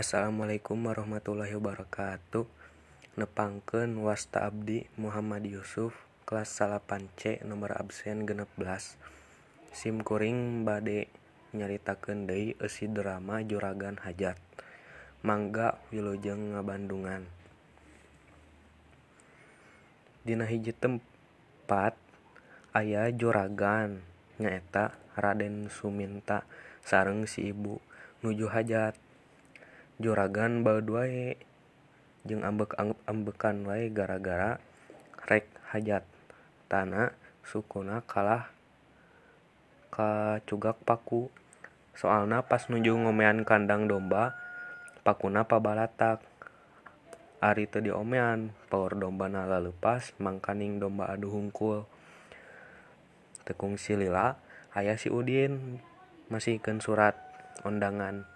Assalamualaikum warahmatullahi wabarakatuh. Nepangken wasta Abdi Muhammad Yusuf kelas salapan C nomor absen genep belas. SIMkuring badde nyaritaken Dei esi drama juragan hajat. Mangga Wilujeng ngabandungan. Dina hiji tempat ayah juragan nyaeta Raden Suminta sareng si ibu nuju hajat. Juragan baeud wae. Jeung ambek-ambekan wae gara-gara rek hajatana sukuna kalah kacugak paku. Soalna pas nuju ngomean kandang domba pakuna pabalatak. Ari teu diomean paur dombana laleupas mangkaning domba adu hungkul. Teu kungsi lila aya si Udin masihkeun surat ondangan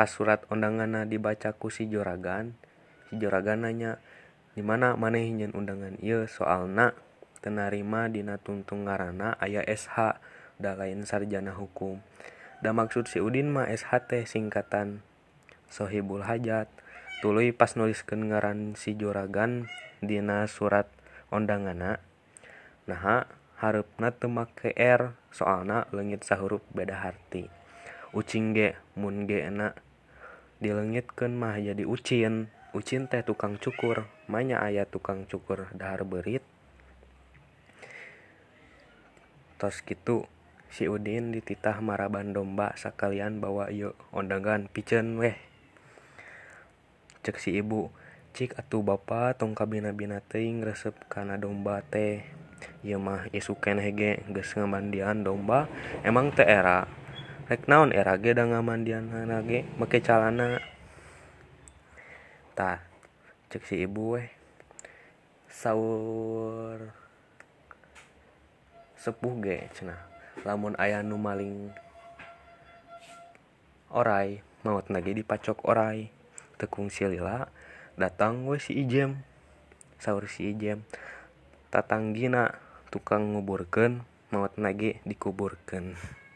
pas surat undangan dibacaku si Joragan si Joragan nanya dimana manehnyen undangan? I soalna tenarima Dina tungtung ngaana ayah SH da lain sarjana hukum. Dan maksud si Udin mah SHT singkatan Shohibul Hajat. Tulu pas nulis kengaran si Joragan Dina surat undangana nah harapna temak ke R soalna legit sahuruf beda harti. Ucing ge mun ge enak dileungitkeun mah jadi ucin. Ucin teh tukang cukur manya aya tukang cukur dahar beurit. Tos kitu si Udin dititah maraban domba sakalian bawa ieu ondangan piceun weh. Ceuk si ibu cik atuh bapa tong kabina-bina teuing resep kana domba teh. Ieu mah isu keneh ge geus ngamandian domba emang teu era rek naon era ge da ngamandianana ge make calana. Tah ceuk si ibu weh saur sepuh ge cenah lamun aya nu maling oray maotna ge dipacok oray teu kungsi lila datang we si Ijem. Saur si Ijem. Tatanggina tukang nguburkeun maotna ge dikuburkeun